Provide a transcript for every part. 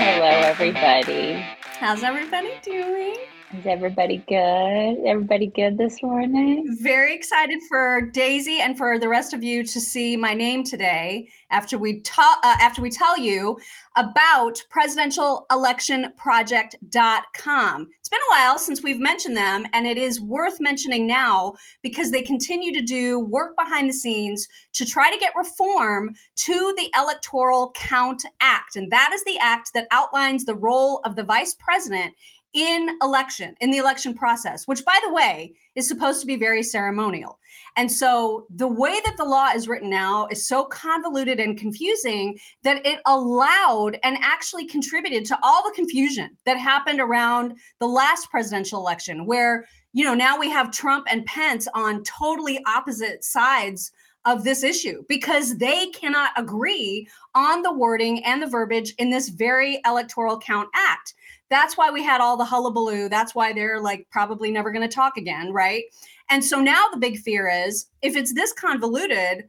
Hello, everybody. How's everybody doing? Is everybody good? Everybody good this morning? Very excited for Daisy and for the rest of you to see my name today after we ta- uh, after we tell you about presidentialelectionproject.com. It's been a while since we've mentioned them and it is worth mentioning now because they continue to do work behind the scenes to try to get reform to the Electoral Count Act and that is the act that outlines the role of the vice president in election in the election process which by the way is supposed to be very ceremonial. And so the way that the law is written now is so convoluted and confusing that it allowed and actually contributed to all the confusion that happened around the last presidential election where you know now we have Trump and Pence on totally opposite sides of this issue because they cannot agree on the wording and the verbiage in this very electoral count act that's why we had all the hullabaloo. That's why they're like probably never going to talk again, right? And so now the big fear is if it's this convoluted,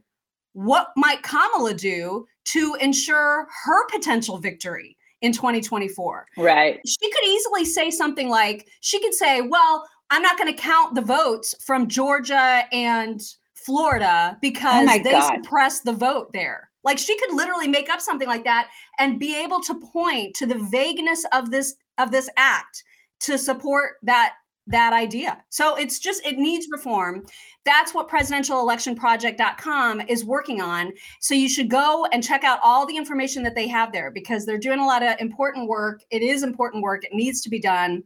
what might Kamala do to ensure her potential victory in 2024? Right. She could easily say something like, she could say, well, I'm not going to count the votes from Georgia and Florida because Oh they God. suppressed the vote there. Like she could literally make up something like that and be able to point to the vagueness of this of this act to support that that idea. So it's just it needs reform. That's what presidentialelectionproject.com is working on. So you should go and check out all the information that they have there because they're doing a lot of important work. It is important work. It needs to be done.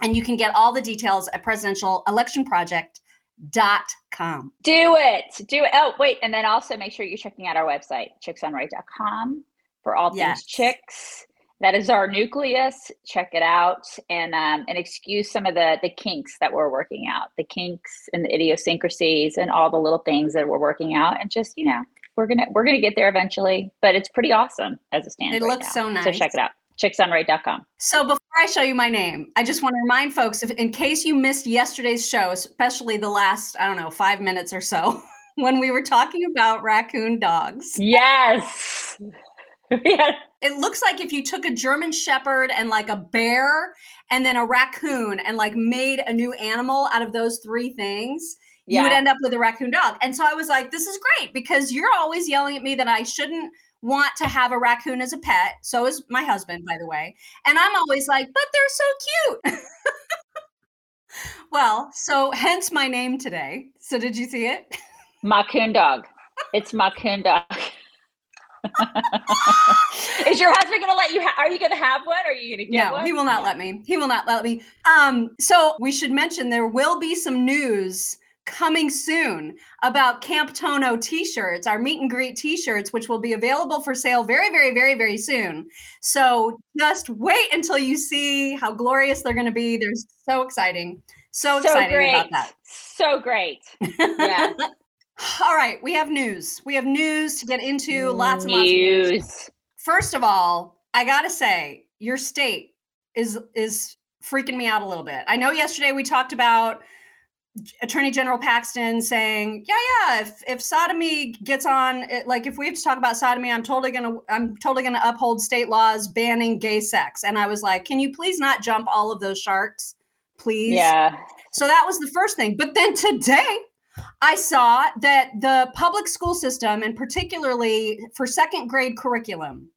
And you can get all the details at presidentialelectionproject.com. Do it. Do it. Oh, wait. And then also make sure you're checking out our website, chicksonright.com, for all things Yes. chicks. That is our nucleus. Check it out and um, and excuse some of the the kinks that we're working out, the kinks and the idiosyncrasies and all the little things that we're working out. And just you know, we're gonna we're gonna get there eventually. But it's pretty awesome as it stands. It right looks now. so nice. So check it out. Chicksonright.com. So before I show you my name, I just want to remind folks, if in case you missed yesterday's show, especially the last, I don't know, five minutes or so, when we were talking about raccoon dogs. Yes. yeah. It looks like if you took a German Shepherd and like a bear and then a raccoon and like made a new animal out of those three things, you would end up with a raccoon dog. And so I was like, this is great because you're always yelling at me that I shouldn't want to have a raccoon as a pet. So is my husband, by the way. And I'm always like, but they're so cute. well, so hence my name today. So did you see it? Macoon dog. It's Macoon dog. Is your husband gonna let you? Ha- are you gonna have one? Are you gonna get no, one? he will not let me. He will not let me. Um, so we should mention there will be some news coming soon about Camp Tono t-shirts, our meet and greet t-shirts, which will be available for sale very, very, very, very soon. So just wait until you see how glorious they're going to be. They're so exciting. So, So excited great. about that. So great. Yeah. All right, we have news. We have news to get into. Lots and lots of news. news. First of all, I gotta say, your state is is freaking me out a little bit. I know yesterday we talked about Attorney General Paxton saying, "Yeah, yeah, if if sodomy gets on, it, like if we have to talk about sodomy, I'm totally gonna I'm totally gonna uphold state laws banning gay sex." And I was like, "Can you please not jump all of those sharks, please?" Yeah. So that was the first thing. But then today, I saw that the public school system, and particularly for second grade curriculum,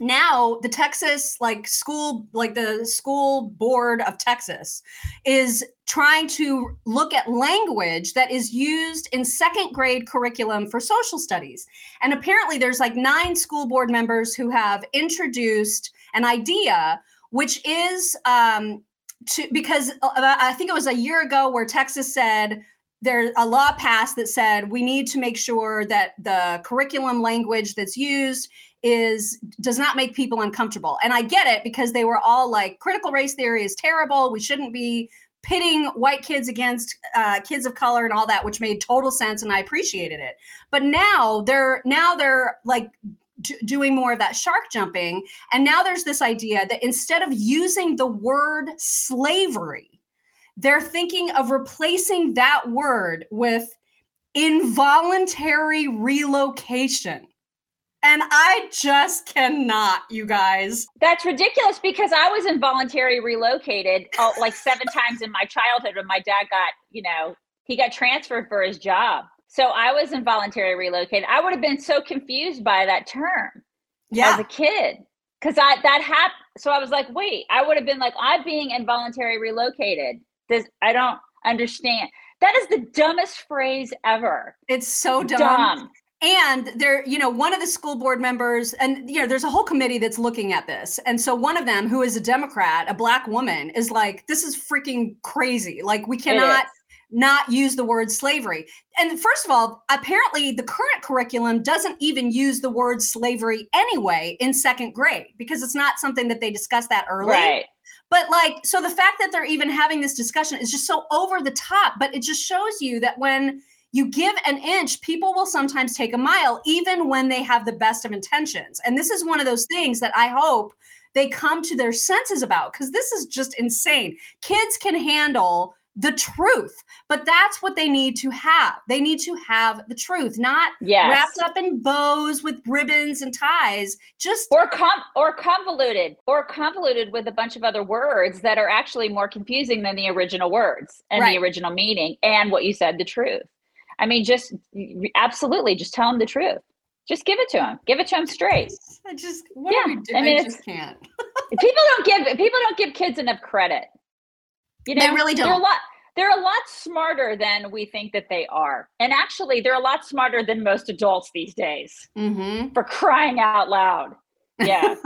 now the Texas like school like the school board of Texas is trying to look at language that is used in second grade curriculum for social studies. And apparently there's like nine school board members who have introduced an idea which is um to because uh, I think it was a year ago where Texas said there a law passed that said we need to make sure that the curriculum language that's used is does not make people uncomfortable. And I get it because they were all like critical race theory is terrible. We shouldn't be pitting white kids against uh, kids of color and all that, which made total sense, and I appreciated it. But now they're now they're like doing more of that shark jumping, and now there's this idea that instead of using the word slavery, they're thinking of replacing that word with involuntary relocation. And I just cannot, you guys. That's ridiculous because I was involuntary relocated oh, like seven times in my childhood when my dad got, you know, he got transferred for his job. So I was involuntary relocated. I would have been so confused by that term yeah. as a kid because I that happened. So I was like, wait, I would have been like, I'm being involuntary relocated. This I don't understand. That is the dumbest phrase ever. It's so dumb. dumb. And there, you know, one of the school board members, and you know, there's a whole committee that's looking at this. And so one of them, who is a Democrat, a black woman, is like, this is freaking crazy. Like, we cannot not use the word slavery. And first of all, apparently the current curriculum doesn't even use the word slavery anyway in second grade because it's not something that they discuss that early. Right. But like, so the fact that they're even having this discussion is just so over the top, but it just shows you that when you give an inch, people will sometimes take a mile, even when they have the best of intentions. And this is one of those things that I hope they come to their senses about because this is just insane. Kids can handle the truth. But that's what they need to have. They need to have the truth, not yes. wrapped up in bows with ribbons and ties. Just or com- or convoluted, or convoluted with a bunch of other words that are actually more confusing than the original words and right. the original meaning and what you said, the truth. I mean, just absolutely, just tell them the truth. Just give it to them. Give it to them straight. I just yeah. I mean, I just can't. people don't give people don't give kids enough credit. You know, they really don't. They're a lot. They're a lot smarter than we think that they are, and actually, they're a lot smarter than most adults these days. Mm-hmm. For crying out loud, yeah.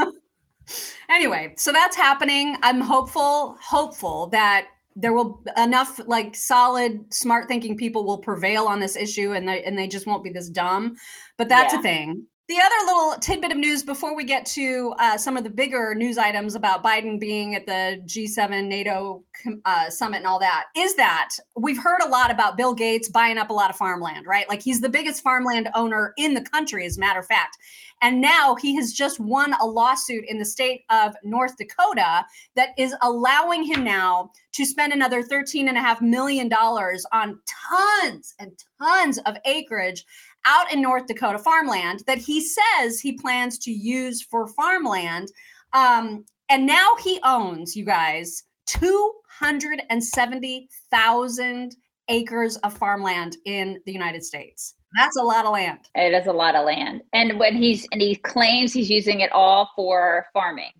anyway, so that's happening. I'm hopeful, hopeful that there will enough like solid smart thinking people will prevail on this issue and they and they just won't be this dumb but that's yeah. a thing the other little tidbit of news before we get to uh, some of the bigger news items about Biden being at the G7 NATO uh, summit and all that is that we've heard a lot about Bill Gates buying up a lot of farmland, right? Like he's the biggest farmland owner in the country, as a matter of fact. And now he has just won a lawsuit in the state of North Dakota that is allowing him now to spend another $13.5 million on tons and tons of acreage out in North Dakota farmland that he says he plans to use for farmland. Um, and now he owns, you guys, 270,000 acres of farmland in the United States. That's a lot of land. It is a lot of land. And when he's and he claims he's using it all for farming.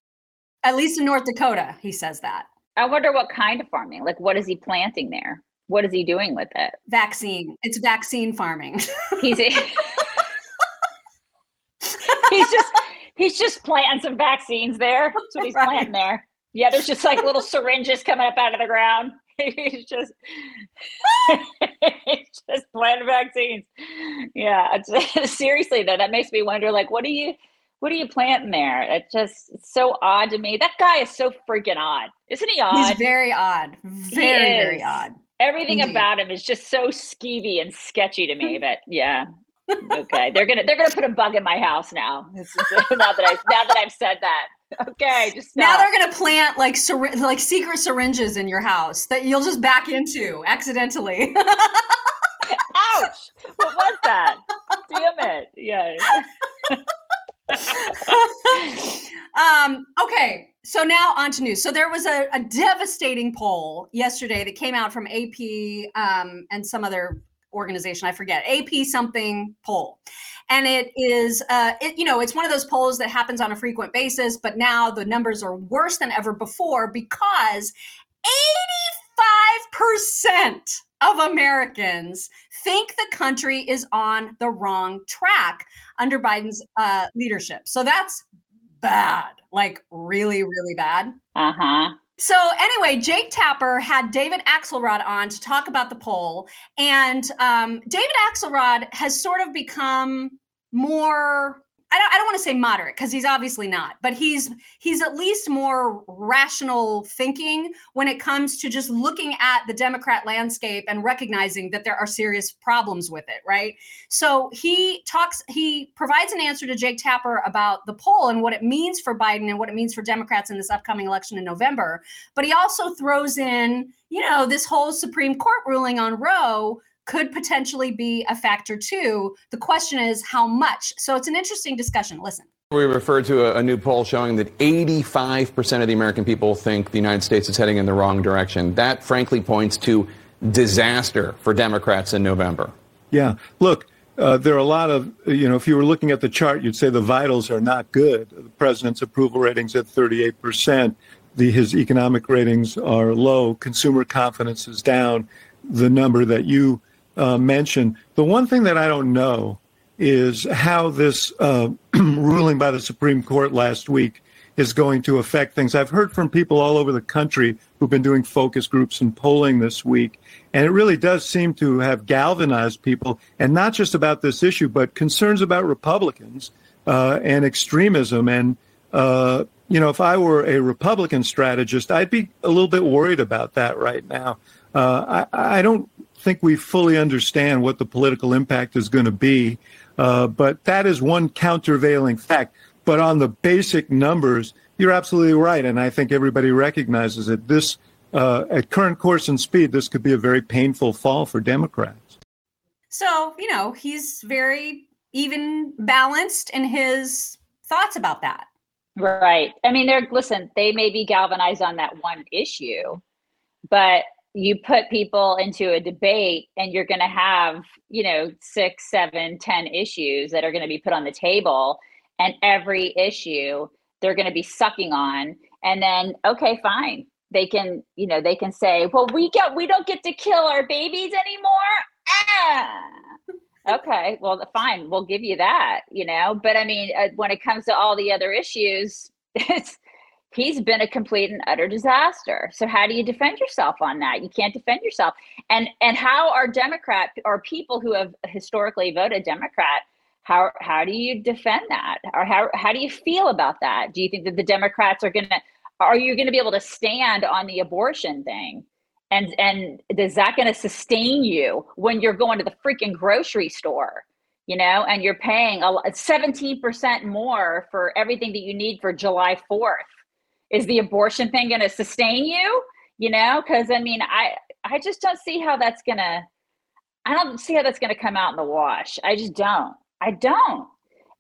At least in North Dakota, he says that. I wonder what kind of farming. Like what is he planting there? What is he doing with it? Vaccine. It's vaccine farming. He's he's just he's just planting some vaccines there. That's what he's right. planting there. Yeah, there's just like little syringes coming up out of the ground. he's just he's just planting vaccines. Yeah, seriously though, that makes me wonder. Like, what do you? what are you planting there? It just it's so odd to me. That guy is so freaking odd, isn't he? Odd. He's very odd. Very very odd. Everything Indeed. about him is just so skeevy and sketchy to me. But yeah, okay, they're gonna they're gonna put a bug in my house now. now that I now that I've said that. Okay, just stop. now they're gonna plant like syr- like secret syringes in your house that you'll just back into accidentally. Ouch! What was that? Damn it! Yeah. Um, okay, so now on to news. So there was a, a, devastating poll yesterday that came out from AP um, and some other organization, I forget, AP something poll. And it is, uh, it, you know, it's one of those polls that happens on a frequent basis, but now the numbers are worse than ever before because 85% of Americans think the country is on the wrong track under Biden's uh, leadership. So that's bad, like really, really bad. Uh huh. So anyway, Jake Tapper had David Axelrod on to talk about the poll, and um, David Axelrod has sort of become more I don't, I don't want to say moderate because he's obviously not, but he's he's at least more rational thinking when it comes to just looking at the Democrat landscape and recognizing that there are serious problems with it, right? So he talks, he provides an answer to Jake Tapper about the poll and what it means for Biden and what it means for Democrats in this upcoming election in November. But he also throws in, you know, this whole Supreme Court ruling on Roe could potentially be a factor too. The question is how much. So it's an interesting discussion. Listen. We referred to a, a, new poll showing that 85% of the American people think the United States is heading in the wrong direction. That, frankly, points to disaster for Democrats in November. Yeah. Look, uh, there are a lot of, you know, if you were looking at the chart, you'd say the vitals are not good. The president's approval ratings at 38%. The, his economic ratings are low. Consumer confidence is down. The number that you uh, mentioned. The one thing that I don't know is how this uh, ruling by the Supreme Court last week is going to affect things. I've heard from people all over the country who've been doing focus groups and polling this week, and it really does seem to have galvanized people, and not just about this issue, but concerns about Republicans uh, and extremism. And, uh, you know, if I were a Republican strategist, I'd be a little bit worried about that right now. Uh, I, I, don't think we fully understand what the political impact is going to be, uh, but that is one countervailing fact. But on the basic numbers, you're absolutely right, and I think everybody recognizes that This uh, at current course and speed, this could be a very painful fall for Democrats. So, you know, he's very even balanced in his thoughts about that. Right. I mean, they're, listen, they may be galvanized on that one issue, but you put people into a debate and you're going to have, you know, six, seven, ten issues that are going to be put on the table. And every issue they're going to be sucking on. And then, okay, fine they can you know they can say well we get we don't get to kill our babies anymore ah okay well fine we'll give you that you know but i mean uh, when it comes to all the other issues it's he's been a complete and utter disaster so how do you defend yourself on that you can't defend yourself and and how are democrat or people who have historically voted democrat how how do you defend that or how how do you feel about that do you think that the democrats are going to are you going to be able to stand on the abortion thing? And and is that going to sustain you when you're going to the freaking grocery store? You know, and you're paying a 17% more for everything that you need for July 4th. Is the abortion thing going to sustain you? You know, because I mean, I I just don't see how that's gonna. I don't see how that's going to come out in the wash. I just don't. I don't.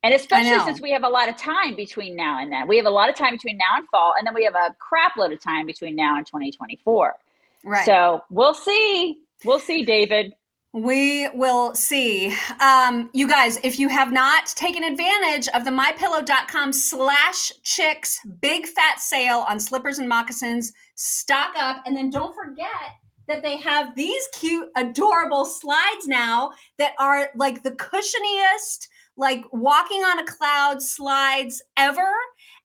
And especially since we have a lot of time between now and then. We have a lot of time between now and fall, and then we have a crap load of time between now and 2024. Right. So we'll see. We'll see, David. We will see. Um, you guys, if you have not taken advantage of the mypillow.com slash chicks big fat sale on slippers and moccasins, stock up. And then don't forget that they have these cute, adorable slides now that are like the cushioniest like walking on a cloud slides ever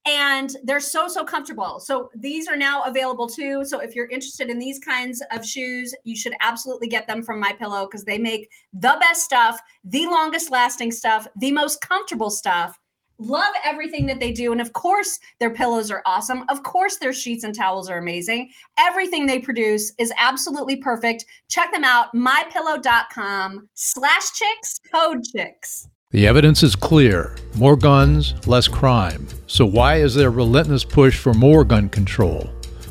and they're so so comfortable. So these are now available too. So if you're interested in these kinds of shoes you should absolutely get them from my pillow because they make the best stuff the longest lasting stuff the most comfortable stuff. Love everything that they do and of course their pillows are awesome. Of course their sheets and towels are amazing. Everything they produce is absolutely perfect. Check them out mypillow.com slash chicks code chicks the evidence is clear more guns, less crime. So, why is there a relentless push for more gun control?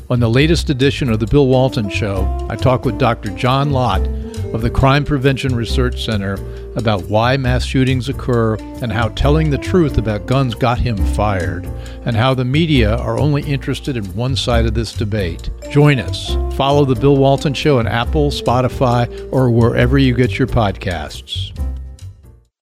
On the latest edition of The Bill Walton Show, I talk with Dr. John Lott of the Crime Prevention Research Center about why mass shootings occur and how telling the truth about guns got him fired, and how the media are only interested in one side of this debate. Join us. Follow The Bill Walton Show on Apple, Spotify, or wherever you get your podcasts.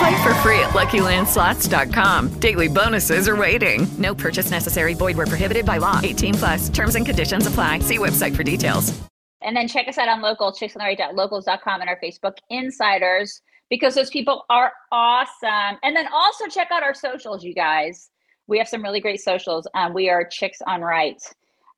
Play for free at LuckyLandSlots.com. Daily bonuses are waiting. No purchase necessary. Void were prohibited by law. 18 plus. Terms and conditions apply. See website for details. And then check us out on local, chicksontheright.locals.com and our Facebook insiders because those people are awesome. And then also check out our socials, you guys. We have some really great socials. Um, we are Chicks on Right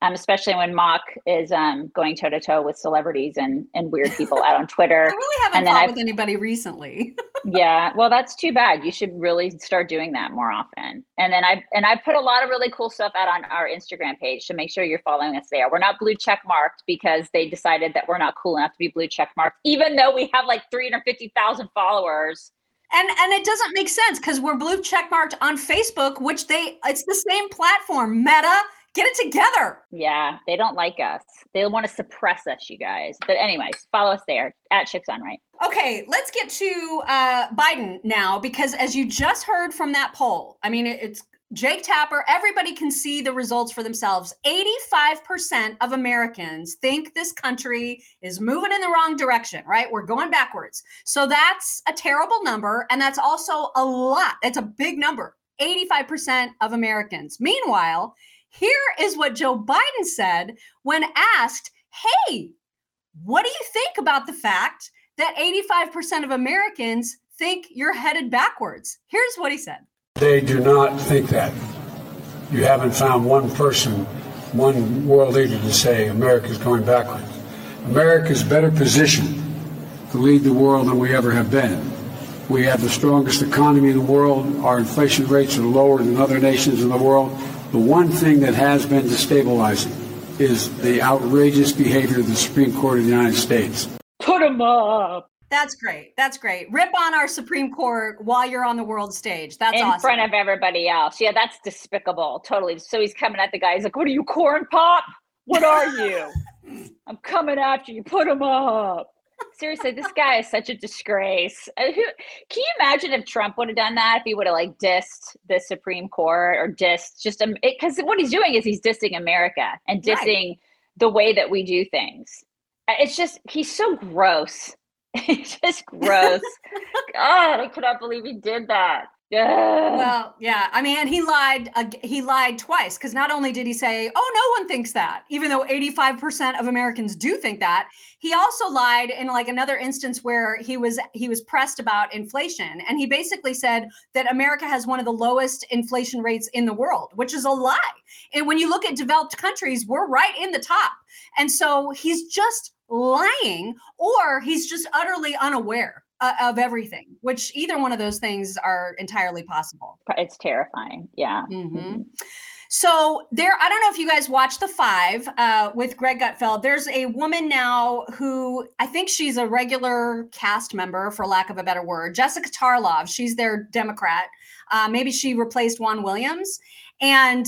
um, especially when Mock is um, going toe to toe with celebrities and, and weird people out on Twitter. I really haven't and then fought I've- with anybody recently. yeah, well, that's too bad. You should really start doing that more often. And then I and I put a lot of really cool stuff out on our Instagram page, so make sure you're following us there. We're not blue check marked because they decided that we're not cool enough to be blue check marked, even though we have like 350,000 followers. And and it doesn't make sense because we're blue checkmarked on Facebook, which they it's the same platform. Meta, get it together. Yeah, they don't like us. They want to suppress us, you guys. But anyways, follow us there at Chicks on Right. Okay, let's get to uh, Biden now because as you just heard from that poll, I mean, it's Jake Tapper, everybody can see the results for themselves. 85% of Americans think this country is moving in the wrong direction, right? We're going backwards. So that's a terrible number. And that's also a lot. That's a big number. 85% of Americans. Meanwhile, here is what Joe Biden said when asked, Hey, what do you think about the fact that 85% of Americans think you're headed backwards? Here's what he said. They do not think that. You haven't found one person, one world leader to say America's going backwards. America's better positioned to lead the world than we ever have been. We have the strongest economy in the world. Our inflation rates are lower than other nations in the world. The one thing that has been destabilizing is the outrageous behavior of the Supreme Court of the United States. Put them up. That's great. That's great. Rip on our Supreme Court while you're on the world stage. That's in awesome. front of everybody else. Yeah, that's despicable. Totally. So he's coming at the guy. He's like, "What are you, corn pop? What are you? I'm coming after you. Put him up." Seriously, this guy is such a disgrace. Uh, who- Can you imagine if Trump would have done that? If he would have like dissed the Supreme Court or dissed just because what he's doing is he's dissing America and Right. dissing the way that we do things. Uh, It's just he's so gross. It's just gross. God, I cannot believe he did that. Ugh. Well, yeah. I mean, he lied. ag- He lied twice because not only did he say, "Oh, no one thinks that," even though eighty-five percent of Americans do think that, he also lied in like another instance where he was he was pressed about inflation, and he basically said that America has one of the lowest inflation rates in the world, which is a lie. And when you look at developed countries, we're right in the top. And so he's just lying, or he's just utterly unaware uh, of everything. Which either one of those things are entirely possible. it's terrifying. Yeah. Mhm. So there, I don't know if you guys watched the five uh, with Greg Gutfeld. There's a woman now who I think she's a regular cast member, for lack of a better word, Jessica Tarlov. She's their Democrat. Uh, maybe she replaced Juan Williams. And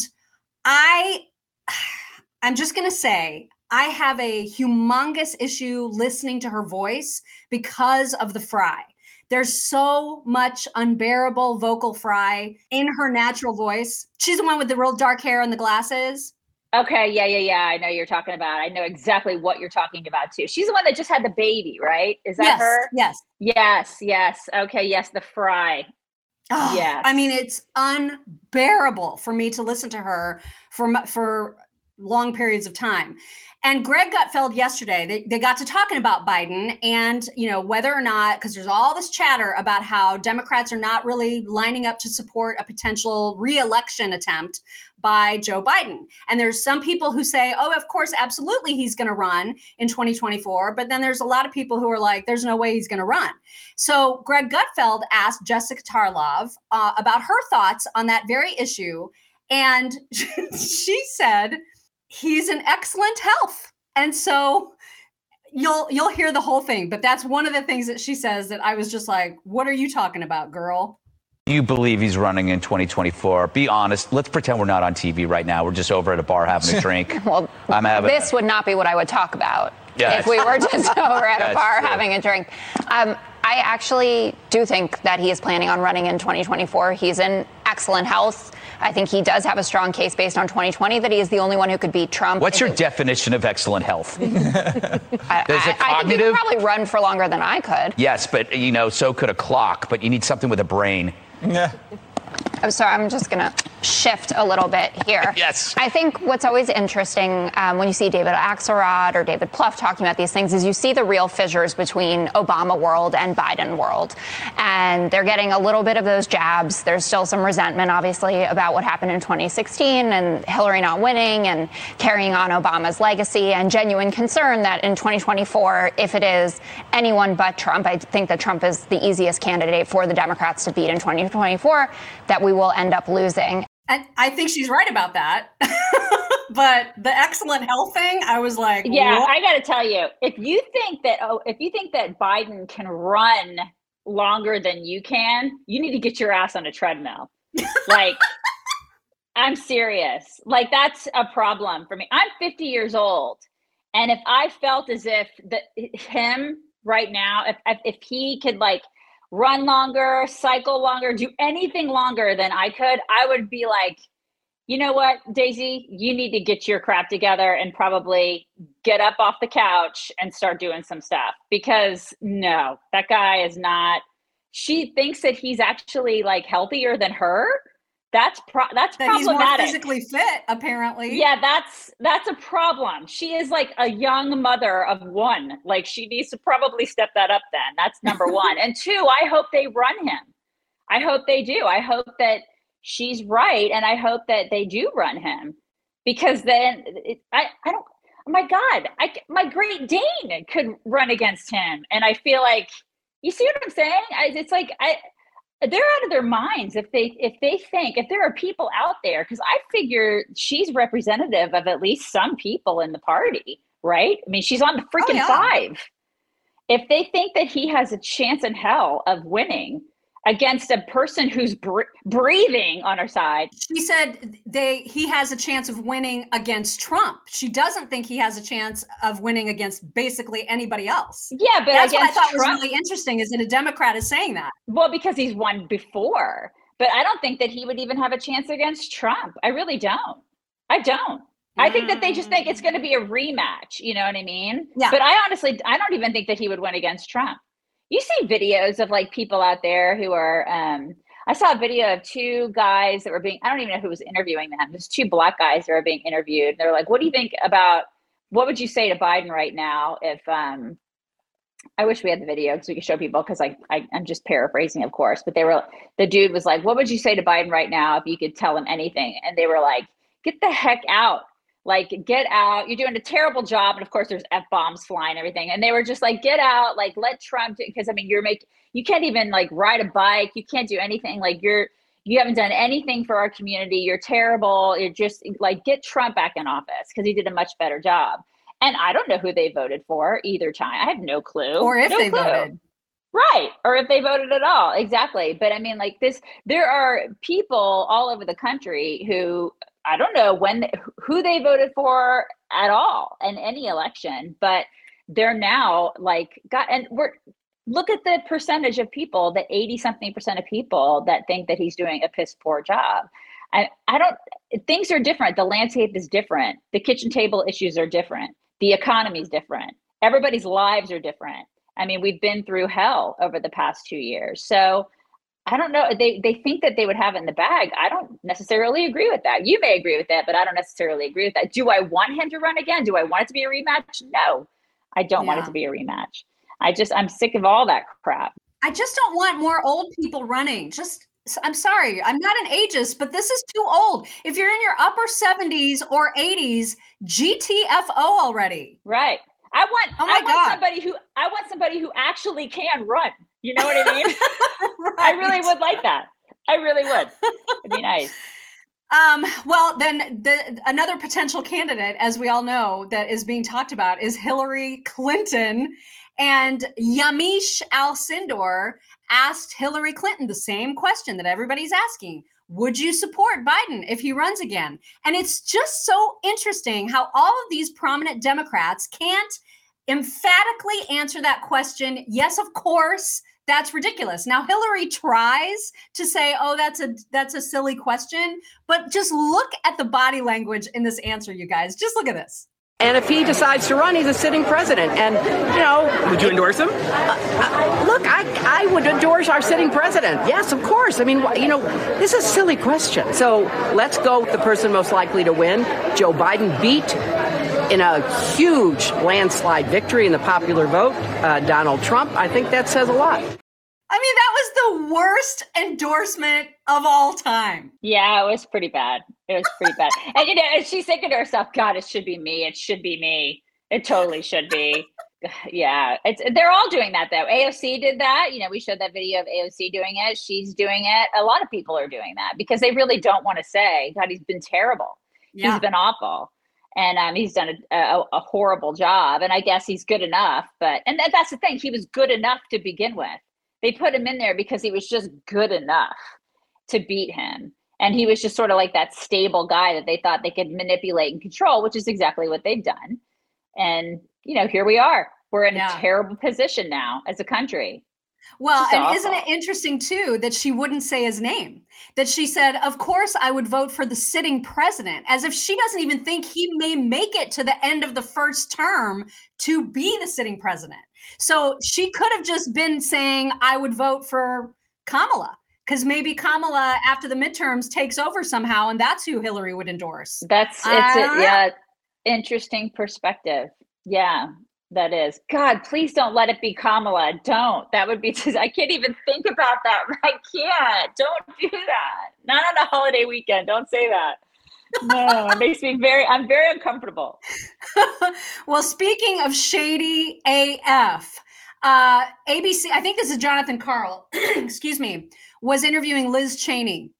I, I'm just gonna say, I have a humongous issue listening to her voice because of the fry. There's so much unbearable vocal fry in her natural voice. She's the one with the real dark hair and the glasses. Okay. Yeah. Yeah. Yeah. I know you're talking about. I know exactly what you're talking about too. She's the one that just had the baby, right? Is that yes, her? Yes. Yes. Yes. Okay. Yes. The fry. Oh, Yes. I mean, it's unbearable for me to listen to her for for long periods of time. And Greg Gutfeld yesterday, they, they got to talking about Biden and, you know, whether or not, because there's all this chatter about how Democrats are not really lining up to support a potential reelection attempt by Joe Biden. And there's some people who say, oh, of course, absolutely, he's going to run in 2024. But then there's a lot of people who are like, there's no way he's going to run. So Greg Gutfeld asked Jessica Tarlov uh, about her thoughts on that very issue. And she said, he's in excellent health. And so you'll you'll hear the whole thing, but that's one of the things that she says that I was just like, what are you talking about, girl? You believe he's running in 2024. Be honest. Let's pretend we're not on TV right now. We're just over at a bar having a drink. Well, I'm having this would not be what I would talk about Yeah, if we were just over at a bar true. having a drink. Um, I actually do think that he is planning on running in 2024. He's in excellent health. I think he does have a strong case based on 2020 that he is the only one who could beat Trump. What's your definition of excellent health? I, There's I- a I think he could probably run for longer than I could. Yes, but you know, so could a clock. But you need something with a brain. Yeah. I'm sorry, I'm just going to shift a little bit here. Yes. I think what's always interesting um, when you see David Axelrod or David Plouffe talking about these things is you see the real fissures between Obama world and Biden world. And they're getting a little bit of those jabs. There's still some resentment, obviously, about what happened in 2016 and Hillary not winning and carrying on Obama's legacy, and genuine concern that in 2024, if it is anyone but Trump, I think that Trump is the easiest candidate for the Democrats to beat in 2024, that we will end up losing. And I think she's right about that. but the excellent health thing, I was like, Yeah, what? I got to tell you, if you think that oh, if you think that Biden can run longer than you can, you need to get your ass on a treadmill. like I'm serious. Like that's a problem for me. I'm 50 years old, and if I felt as if that him right now, if if, if he could like run longer, cycle longer, do anything longer than I could, I would be like, you know what, Daisy, you need to get your crap together and probably get up off the couch and start doing some stuff because no, that guy is not. She thinks that he's actually like healthier than her. That's pro- that's that he's more physically fit, apparently. Yeah, that's that's a problem. She is like a young mother of one. Like she needs to probably step that up then. That's number 1. and two, I hope they run him. I hope they do. I hope that she's right and I hope that they do run him because then it, I I don't oh my god, I my Great Dane could run against him and I feel like you see what I'm saying? I, it's like I they're out of their minds if they if they think if there are people out there because i figure she's representative of at least some people in the party right i mean she's on the oh, freaking yeah. five if they think that he has a chance in hell of winning against a person who's br- breathing on her side She said they he has a chance of winning against Trump. She doesn't think he has a chance of winning against basically anybody else. yeah but That's what I thought Trump, was really interesting is that a Democrat is saying that. well because he's won before but i don't think that he would even have a chance against trump i really don't i don't I think that they just think it's mm. going to be a rematch. You know what I mean? Yeah. But I honestly, I don't even think that he would win against Trump. You see videos of like people out there who are. um I saw a video of two guys that were being. I don't even know who was interviewing them. There's two black guys that were being interviewed. They're like, "What do you think about? What would you say to Biden right now if?" um I wish we had the video because we could show people because I, I I'm just paraphrasing, of course. But they were the dude was like, "What would you say to Biden right now if you could tell him anything?" And they were like, "Get the heck out." Like get out you're doing a terrible job and of course there's f-bombs flying and everything and they were just like get out like let trump do because i mean you're making you can't even like ride a bike you can't do anything like you're you haven't done anything for our community you're terrible you're just like get trump back in office because he did a much better job and i don't know who they voted for either time i have no clue Or if No they clue. voted. Right. Or if they voted at all. Exactly. But I mean, like this, there are people all over the country who I don't know when, who they voted for at all in any election, but they're now like, God, and we're, look at the percentage of people, the 80 something percent of people that think that he's doing a piss poor job. I, I don't, things are different. The landscape is different. The kitchen table issues are different. The economy is different. Everybody's lives are different. I mean, we've been through hell over the past two years. So I don't know. They they think that they would have it in the bag. I don't necessarily agree with that. You may agree with that, but I don't necessarily agree with that. Do I want him to run again? Do I want it to be a rematch? No, I don't want it to be a rematch. I just I'm sick of all that crap. I just don't want more old people running. Just I'm sorry, I'm not an ageist, but this is too old. If you're in your upper 70s or 80s, GTFO already. Right. I want Oh my I want God. somebody who I want somebody who actually can run. You know what I mean? I really would like that. I really would. It'd be nice. Um, well, then the another potential candidate, as we all know, that is being talked about is Hillary Clinton. And Yamish Al Sindor asked Hillary Clinton the same question that everybody's asking. Would you support Biden if he runs again? And it's just so interesting how all of these prominent Democrats can't emphatically answer that question. Yes, of course, that's ridiculous. Now Hillary tries to say, "Oh, that's a that's a silly question," but just look at the body language in this answer, you guys. Just look at this. And if he decides to run, he's a sitting president. And, you know. Would you endorse him? Uh, uh, look, I, I would endorse our sitting president. Yes, of course. I mean, you know, this is a silly question. So let's go with the person most likely to win. Joe Biden beat in a huge landslide victory in the popular vote uh, Donald Trump. I think that says a lot. I mean, that was the worst endorsement of all time. Yeah, it was pretty bad. It was pretty bad. And you know, and she's thinking to herself, God, it should be me. It should be me. It totally should be. Yeah, it's they're all doing that though. AOC did that. You know, we showed that video of AOC doing it. She's doing it. A lot of people are doing that because they really don't want to say, God, he's been terrible. Yeah. He's been awful. And um, he's done a, a, a horrible job. And I guess he's good enough. But, and that's the thing, he was good enough to begin with. They put him in there because he was just good enough to beat him. And he was just sort of like that stable guy that they thought they could manipulate and control, which is exactly what they've done. And, you know, here we are. We're in yeah. a terrible position now as a country. Well, and awful. isn't it interesting too that she wouldn't say his name? That she said, Of course, I would vote for the sitting president, as if she doesn't even think he may make it to the end of the first term to be the sitting president. So she could have just been saying, I would vote for Kamala because maybe Kamala after the midterms takes over somehow, and that's who Hillary would endorse. That's it's a, yeah, interesting perspective. Yeah, that is. God, please don't let it be Kamala. Don't. That would be. Just, I can't even think about that. I can't. Don't do that. Not on a holiday weekend. Don't say that. No, it makes me very. I'm very uncomfortable. well, speaking of shady AF, uh, ABC. I think this is Jonathan Karl, excuse me was interviewing Liz Cheney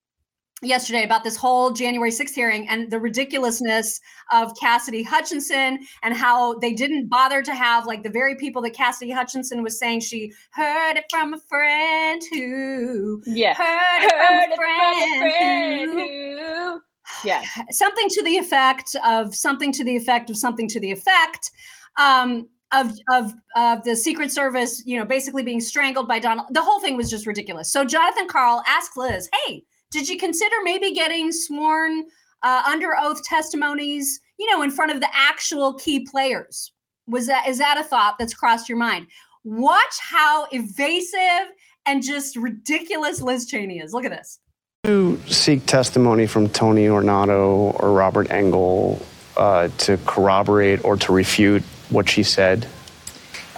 yesterday about this whole January 6th hearing and the ridiculousness of Cassidy Hutchinson and how they didn't bother to have like the very people that Cassidy Hutchinson was saying she heard it from a friend who yeah heard it, heard from, a friend, from a friend who, who yeah something to the effect of something to the effect of something to the effect um of of of the Secret Service, you know, basically being strangled by Donald. The whole thing was just ridiculous. So Jonathan Karl asked Liz, "Hey, did you consider maybe getting sworn uh, under oath testimonies, you know, in front of the actual key players? Was that is that a thought that's crossed your mind? Watch how evasive and just ridiculous Liz Cheney is. Look at this. To seek testimony from Tony Ornato or Robert Engel uh, to corroborate or to refute what she said?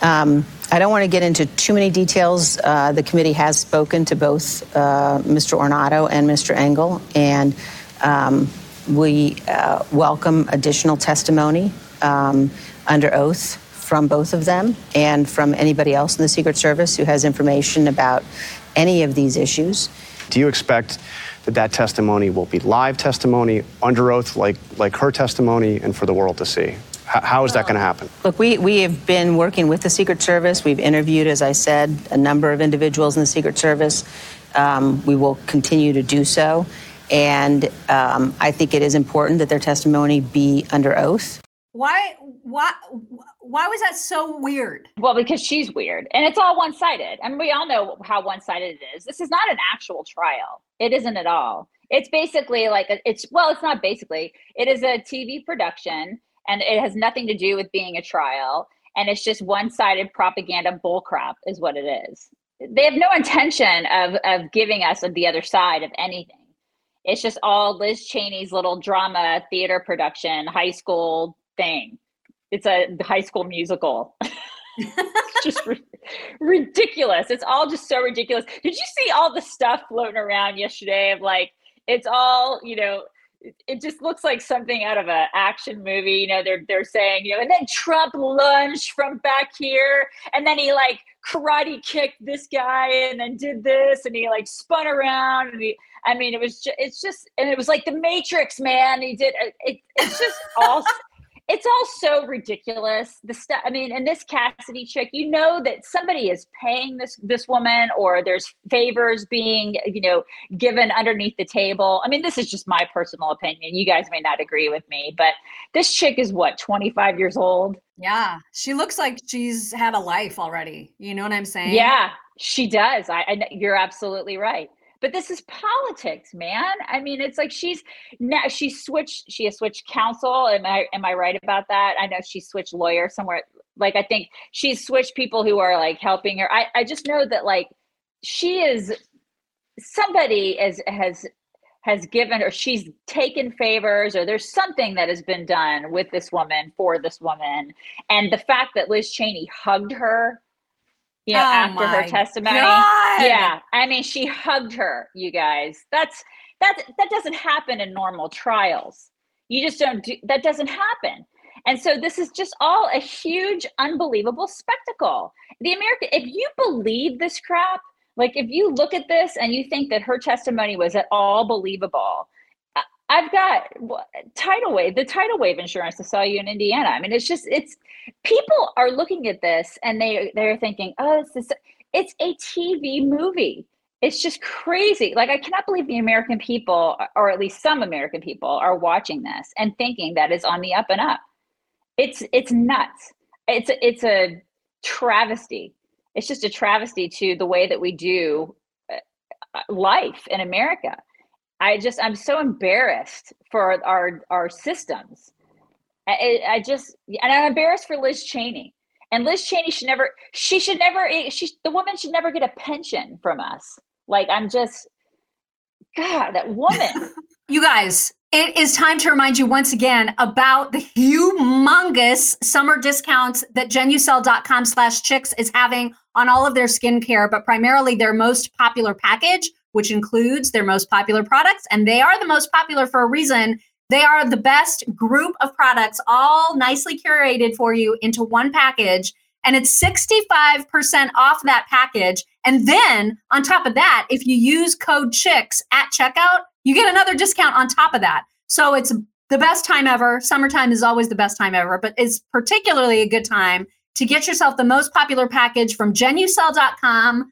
Um, I don't want to get into too many details. Uh, the committee has spoken to both uh, Mr. Ornato and Mr. Engel, and um, we uh, welcome additional testimony um, under oath from both of them and from anybody else in the Secret Service who has information about any of these issues. Do you expect that that testimony will be live testimony under oath, like like her testimony, and for the world to see? How is that going to happen? Look, we, we have been working with the Secret Service. We've interviewed, as I said, a number of individuals in the Secret Service. Um, we will continue to do so. And um, I think it is important that their testimony be under oath. Why, why, why was that so weird? Well, because she's weird, and it's all one-sided. I mean, we all know how one-sided it is. This is not an actual trial. It isn't at all. It's basically like a, it's well, it's not basically. It is a TV production and it has nothing to do with being a trial. And it's just one-sided propaganda bullcrap is what it is. They have no intention of of giving us the other side of anything. It's just all liz cheney's little drama theater production high school thing. It's a high school musical. It's just ri- ridiculous. It's all just so ridiculous. Did you see all the stuff floating around yesterday of like it's all you know it just looks like something out of an action movie. You know, they're they're saying, you know, and then Trump lunged from back here, and then he like karate kicked this guy, and then did this, and he like spun around, and he. I mean, it was just, it's just, and it was like the Matrix, man. He did it. It's just all. It's all so ridiculous. The stuff. I mean, and this Cassidy chick, you know that somebody is paying this this woman, or there's favors being, you know, given underneath the table. I mean, this is just my personal opinion. You guys may not agree with me, but this chick is what 25 years old. Yeah, she looks like she's had a life already. You know what I'm saying? Yeah, she does. I, I you're absolutely right but this is politics man. I mean it's like she's now she switched she has switched counsel. Am i am i right about that? I know she switched lawyer somewhere. Like i think she's switched people who are like helping her. I i just know that like she is somebody has has has given or she's taken favors or there's something that has been done with this woman for this woman. And the fact that liz cheney hugged her you know, oh after her testimony. God. Yeah. I mean, she hugged her, you guys. That's that that doesn't happen in normal trials. You just don't do that doesn't happen. And so this is just all a huge, unbelievable spectacle. The American, if you believe this crap, like if you look at this and you think that her testimony was at all believable, I've got tidal wave, the tidal wave insurance to sell you in Indiana. I mean, it's just it's people are looking at this and they they're thinking, oh, it's this, it's a TV movie. It's just crazy. Like I cannot believe the American people, or at least some American people, are watching this and thinking that it's on the up and up. It's it's nuts. It's a, it's a travesty. It's just a travesty to the way that we do uh, life in America I just I'm so embarrassed for our our systems. I, I just and I'm embarrassed for Liz Cheney. And Liz Cheney should never she should never eh, she the woman should never get a pension from us. Like I'm just God, that woman. you guys, it is time to remind you once again about the humongous summer discounts that genucel.com slash chicks is having on all of their skincare, but primarily their most popular package, which includes their most popular products. And they are the most popular for a reason. They are the best group of products, all nicely curated for you into one package. And it's 65% off that package. And then on top of that, if you use code CHICKS at checkout, you get another discount on top of that. So it's the best time ever. Summertime is always the best time ever, but it's particularly a good time to get yourself the most popular package from genucel.com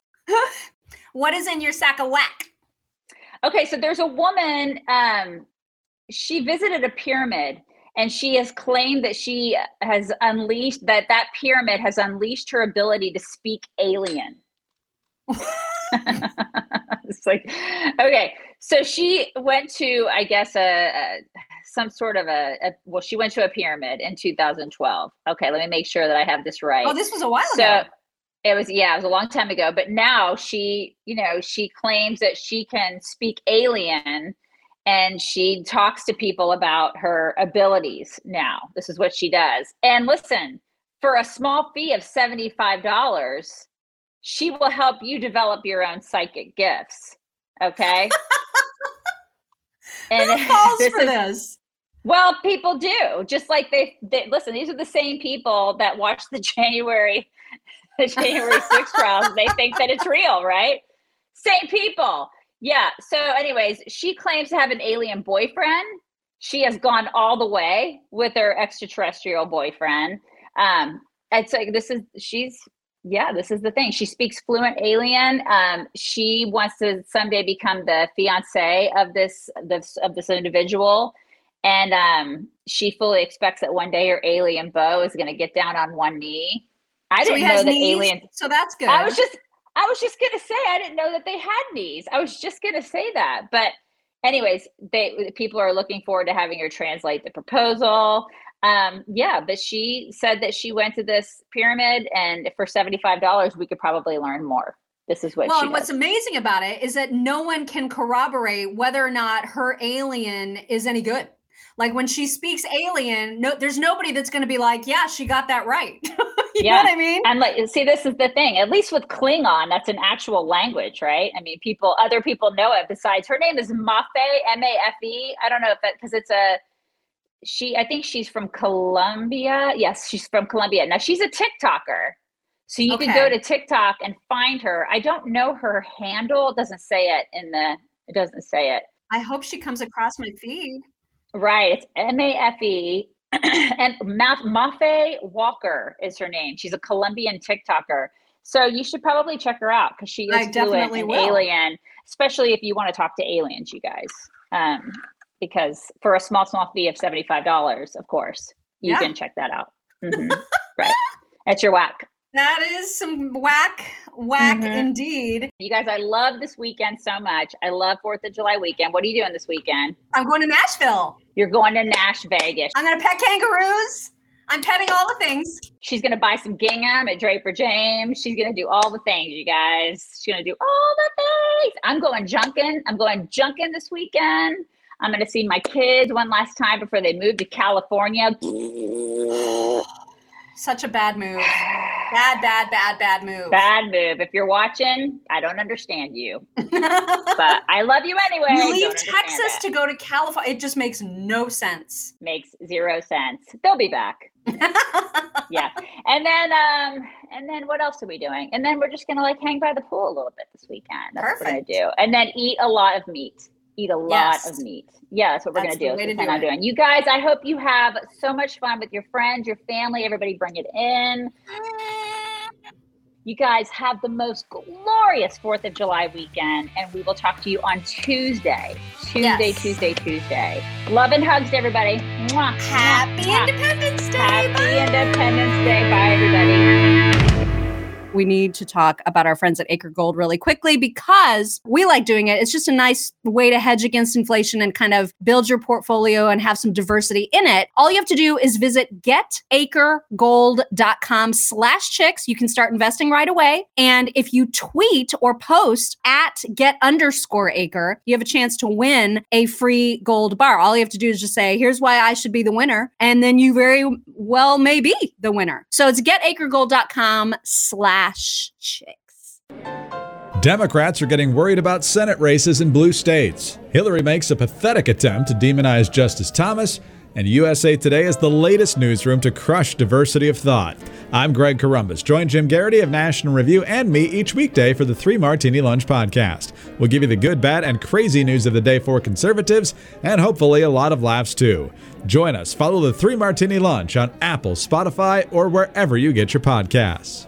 What is in your sack of whack? Okay, so there's a woman. Um, she visited a pyramid, and she has claimed that she has unleashed that that pyramid has unleashed her ability to speak alien. it's like okay so she went to i guess a, a some sort of a, a, well she went to a pyramid in 2012 okay let me make sure that i have this right oh this was a while so, ago it was yeah it was a long time ago but now she you know she claims that she can speak alien and she talks to people about her abilities now. This is what she does. And listen for a small fee of $75 she will help you develop your own psychic gifts okay? And Who falls this for is, this? Well people do just like they, they listen these are the same people that watch the january the January 6th trials, they think that it's real, right? Same people. Yeah. So, anyways, she claims to have an alien boyfriend. She has gone all the way with her extraterrestrial boyfriend. Um, it's like this is she's yeah, this is the thing. She speaks fluent alien. Um, she wants to someday become the fiance of this this of this individual, and um, she fully expects that one day her alien beau is going to get down on one knee. I So didn't know that knees, alien. so that's good. I was just I was just gonna say I didn't know that they had knees. I was just gonna say that, but anyways, they people are looking forward to having her translate the proposal. Um, yeah, but she said that she went to this pyramid, and for seventy five dollars, we could probably learn more. This is what well, she and what's does. amazing about it is that no one can corroborate whether or not her alien is any good. Like when she speaks alien, no, there's nobody that's going to be like, "Yeah, she got that right." you know what I mean? And like, see, this is the thing. At least with Klingon, that's an actual language, right? I mean, people, other people know it. Besides, her name is Mafe, M A F E. I don't know if that because it's a she. I think she's from Colombia. Yes, she's from Colombia. Now she's a TikToker, so you can go to TikTok and find her. I don't know her handle. It doesn't say it in the. It doesn't say it. I hope she comes across my feed. Right. It's M A F E. And Ma- Mafe Walker is her name. She's a Colombian TikToker. So you should probably check her out because she is I fluent definitely in will. alien, especially if you want to talk to aliens, you guys. Um, because for a small, small fee of $75, of course, you Yeah. can check that out. Mhm. right. That's your whack. That is some whack, whack Mhm. indeed. You guys, I love this weekend so much. I love 4th of July weekend. What are you doing this weekend? I'm going to Nashville. You're going to Nash Vegas. I'm going to pet kangaroos. I'm petting all the things. She's gonna buy some gingham at Draper James. She's gonna do all the things, you guys. She's gonna do all the things. I'm going junkin. I'm going junkin this weekend. I'm gonna see my kids one last time before they move to California. Such a bad move. Bad, bad, bad, bad move. Bad move. If you're watching, I don't understand you, but I love you anyway. You leave Texas to go to California. It just makes no sense. makes zero sense. They'll be back. yeah. And then um and then what else are we doing? And then we're just gonna like hang by the pool a little bit this weekend. That's what we're gonna do. And then eat a lot of meat. Eat a lot Yes. of meat. Yeah, that's what we're That's gonna do. to do I'm doing. You guys, I hope you have so much fun with your friends, your family, everybody bring it in. You guys have the most glorious 4th of July weekend, and we will talk to you on Tuesday. Tuesday, Yes. Tuesday, Tuesday. Love and hugs to everybody. Mwah, Happy mwah, mwah. Independence Day. Happy Independence Day. Bye, everybody. We need to talk about our friends at Acre Gold really quickly because we like doing it. It's just a nice way to hedge against inflation and kind of build your portfolio and have some diversity in it. All you have to do is visit getacregold.com slash chicks. You can start investing right away. And if you tweet or post at get underscore acre, you have a chance to win a free gold bar. All you have to do is just say, here's why I should be the winner. And then you very well may be the winner. So it's getacregold.com slash chicks. Democrats are getting worried about Senate races in blue states. Hillary makes a pathetic attempt to demonize Justice Thomas, and USA Today is the latest newsroom to crush diversity of thought. I'm Greg Corombos. Join Jim Geraghty of National Review and me each weekday for the Three Martini Lunch podcast. We'll give you the good, bad, and crazy news of the day for conservatives, and hopefully a lot of laughs too. Join us. Follow the Three Martini Lunch on Apple, Spotify, or wherever you get your podcasts.